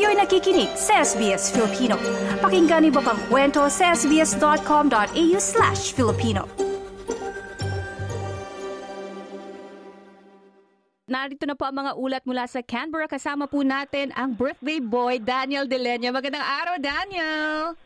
Kayo'y nakikinig sa SBS Filipino. Pakinggan niyo pa ang kwento sa sbs.com.au slash Filipino. Narito na po ang mga ulat mula sa Canberra. Kasama po natin ang birthday boy, Daniel Delenya. Magandang araw, Daniel!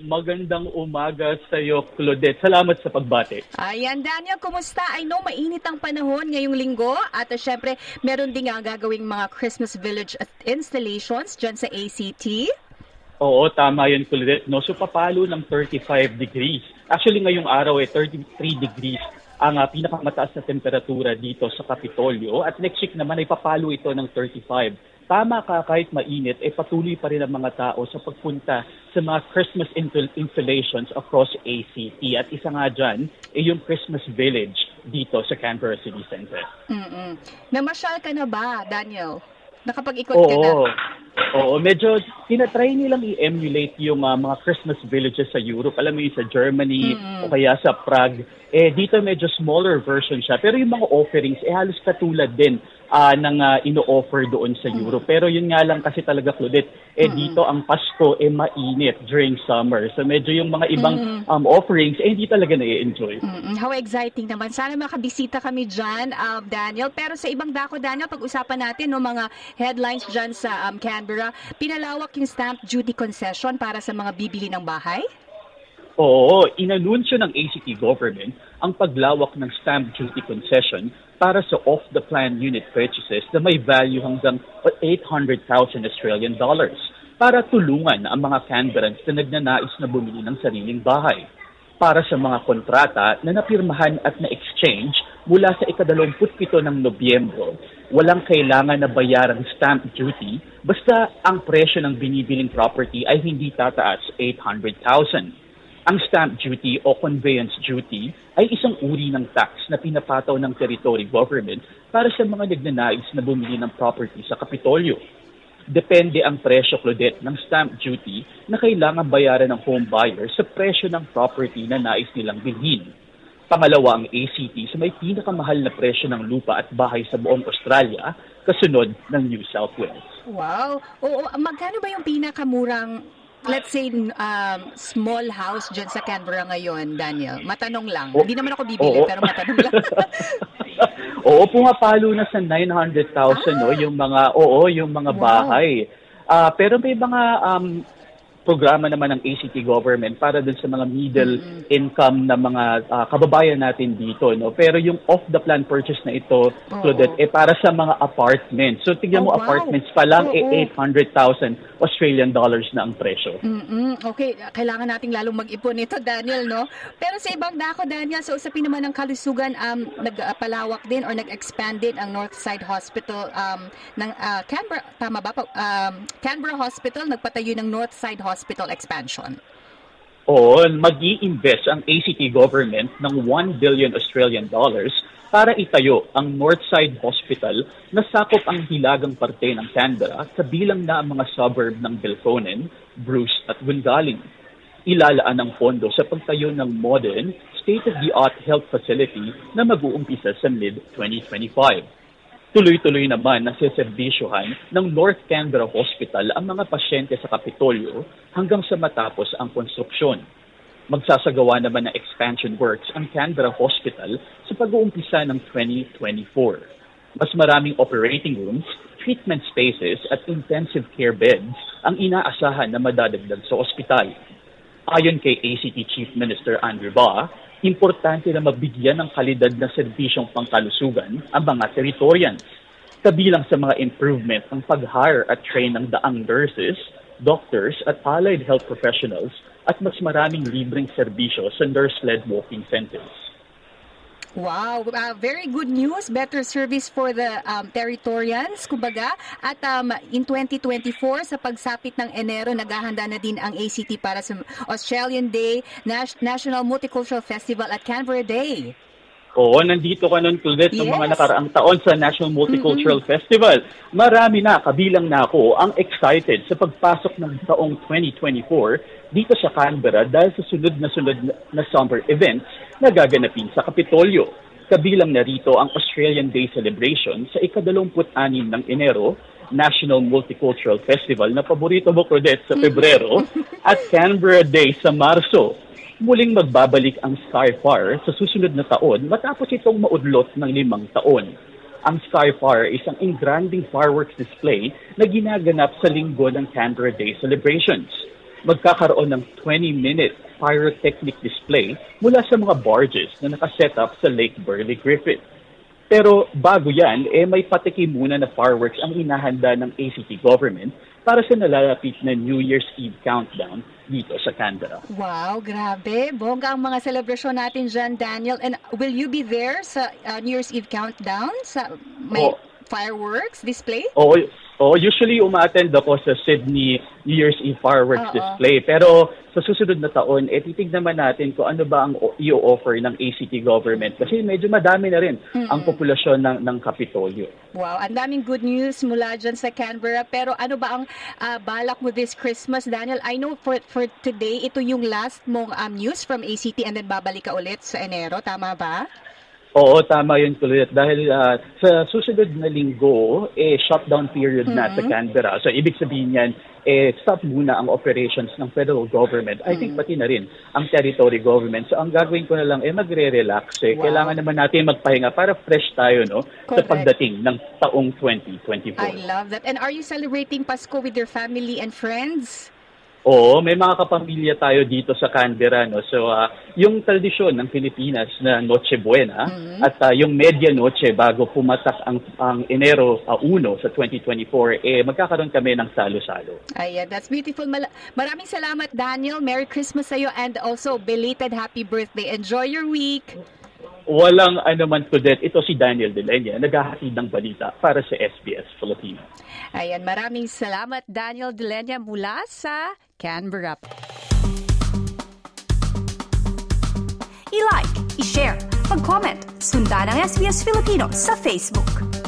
Magandang umaga sa iyo, Claudette. Salamat sa pagbati. Ayan, Daniel, kumusta? I know mainit ang panahon ngayong linggo at uh, syempre meron din nga gagawing mga Christmas Village installations dyan sa ACT. Oo, tama yun, Claudette. No? So, papalo ng 35 degrees. Actually, ngayong araw, eh, 33 degrees ang uh, pinakamataas na temperatura dito sa Kapitolyo. At next week naman ay papalo ito ng 35. Tama ka, kahit mainit, eh patuloy pa rin ang mga tao sa pagpunta sa mga Christmas installations across ACT. At isa nga dyan, eh yung Christmas Village dito sa Canberra City Center. Mm-mm. Namasyal ka na ba, Daniel? Nakapag-ikot Oo. ka na? Oo, medyo tinatry nilang i-emulate yung uh, mga Christmas villages sa Europe. Alam mo yung sa Germany Mm. o kaya sa Prague. Eh, dito medyo smaller version siya. Pero yung mga offerings, eh halos katulad din uh, ng uh, ino-offer doon sa Europe. Pero yun nga lang kasi talaga, Claudette, eh dito ang Pasko eh mainit during summer. So medyo yung mga ibang um, offerings, eh hindi talaga na-enjoy. Mm-mm. How exciting naman. Sana makabisita kami dyan, um, Daniel. Pero sa ibang dako, Daniel, pag-usapan natin no, mga headlines dyan sa um, Canberra, pinalawak yung stamp duty concession para sa mga bibili ng bahay? Oo, inanunsyo ng ACT government ang paglawak ng stamp duty concession para sa off-the-plan unit purchases na may value hanggang 800,000 Australian dollars para tulungan ang mga Canberrans na nagnanais na bumili ng sariling bahay. Para sa mga kontrata na napirmahan at na-exchange mula sa ikadalawamputpito ng Nobyembro, walang kailangan na bayaran stamp duty basta ang presyo ng binibiling property ay hindi tataas 800,000. Ang stamp duty o conveyance duty ay isang uri ng tax na pinapataw ng territory government para sa mga nagnanais na bumili ng property sa Kapitolyo. Depende ang presyo, Claudette, ng stamp duty na kailangan bayaran ng home buyer sa presyo ng property na nais nilang bilhin. Pangalawa ang ACT sa may pinakamahal na presyo ng lupa at bahay sa buong Australia, kasunod ng New South Wales. Wow. Oo, magkano ba yung pinakamurang let's say um, small house dyan sa Canberra ngayon, Daniel? Matanong lang. Oo. Hindi naman ako bibili, Oo. pero matanong lang. oo, pumapalo na sa 900,000 no, yung mga oo, yung mga Wow. bahay. Ah, pero may mga um programa naman ng ACT government para dun sa mga middle income na mga ah, kababayan natin dito no pero yung off the plan purchase na ito Claudette eh para sa mga apartments so tignan Oh, mo wow. apartments pa lang Oo. eh 800,000 Australian dollars na ang presyo Mm-mm. Okay, kailangan nating lalong mag-ipon ito, Daniel, no? Pero sa ibang dako, Daniel, sa usapin naman ng kalusugan, um, nagpalawak din or nag-expand din ang Northside Hospital um, ng ah, Canberra, tama ba? Um, Canberra Hospital, nagpatayo ng Northside Hospital expansion. Oo, mag invest ang ACT government ng 1 billion Australian dollars para itayo ang Northside Hospital na sakop ang hilagang parte ng Canberra kabilang na ang mga suburb ng Belconnen, Bruce at Wingaling. Ilalaan ang pondo sa pagtayo ng modern, state-of-the-art health facility na mag-uumpisa sa mid-2025. Tuloy-tuloy na seserbisyohan ng North Canberra Hospital ang mga pasyente sa Kapitolyo hanggang sa matapos ang konstruksyon. Magsasagawa naman ng expansion works ang Canberra Hospital sa pag-uumpisa ng 2024. Mas maraming operating rooms, treatment spaces at intensive care beds ang inaasahan na madadagdag sa ospital. Ayon kay ACT Chief Minister Andrew Ba, importante na mabigyan ng kalidad na serbisyong pangkalusugan ang mga teritorians. Kabilang sa mga improvement ang pag-hire at train ng daang nurses, doctors at allied health professionals at mas maraming libreng serbisyo sa nurse-led walking centers. Wow, uh, very good news. Better service for the um, Territorians, kumbaga. At um, in 2024, sa pagsapit ng Enero, naghahanda na din ang ACT para sa Australian Day, Nas- National Multicultural Festival at Canberra Day. Oo, nandito ka nun, Claudette, ng mga Yes. nakaraang taon sa National Multicultural Festival. Marami na, kabilang na ako, ang excited sa pagpasok ng taong 2024 dito sa Canberra dahil sa sunod na sunod na- summer events na gaganapin sa Kapitolyo. Kabilang na rito ang Australian Day celebration sa ikadalawamput-anim ng Enero National Multicultural Festival na paborito mo, Claudette, sa Pebrero at Canberra Day sa Marso. Muling magbabalik ang Skyfire sa susunod na taon matapos itong maudlot ng limang taon. Ang Skyfire ay isang engranding fireworks display na ginaganap sa linggo ng Canberra Day celebrations. Magkakaroon ng 20-minute pyrotechnic display mula sa mga barges na nakaset up sa Lake Burley Griffith. Pero bago yan, eh may patiki muna na fireworks ang inahanda ng ACT government para sa nalalapit na New Year's Eve countdown dito sa Canberra. Wow, grabe. Bongga ang mga celebration natin dyan, Daniel. And will you be there sa uh, New Year's Eve countdown? Sa may Oo. fireworks display? Oo, oo, usually umaattend ako sa Sydney New Year's Eve fireworks Oo. display. Pero sa susunod na taon, eh titignan naman natin kung ano ba ang o- i-offer ng ACT government. Kasi medyo madami na rin ang populasyon ng, ng Kapitolyo. Wow, ang daming good news mula dyan sa Canberra. Pero ano ba ang ah, balak mo this Christmas, Daniel? I know for for today, ito yung last mong um, news from ACT and then babalik ka ulit sa Enero. Tama ba? Oo, tama yun, Colette. Dahil ah, sa susunod na linggo, eh, shutdown period na sa Canberra. So, ibig sabihin yan, eh, stop muna ang operations ng federal government. I think pati na rin ang territory government. So, ang gagawin ko na lang, eh, magre-relax. Eh. Wow. Kailangan naman natin magpahinga para fresh tayo, no? Sa Correct. pagdating ng taong 2024. I love that. And are you celebrating Pasko with your family and friends? Oo, may mga kapamilya tayo dito sa Canberra. No? So, ah, yung tradisyon ng Pilipinas na Noche Buena at ah, yung Media Noche bago pumatak ang, ang Enero ah, 1 sa 2024, eh, magkakaroon kami ng salo-salo. Ayan, that's beautiful. Mal- Maraming salamat, Daniel. Merry Christmas sa'yo and also belated happy birthday. Enjoy your week. Walang ano man to Ito si Daniel De Leña, naghahatid ng balita para sa SBS Filipino. Ayan, maraming salamat, Daniel Delenya mula sa Canberra. I-like, i-share, mag-comment, sundan ang SBS Filipino sa Facebook.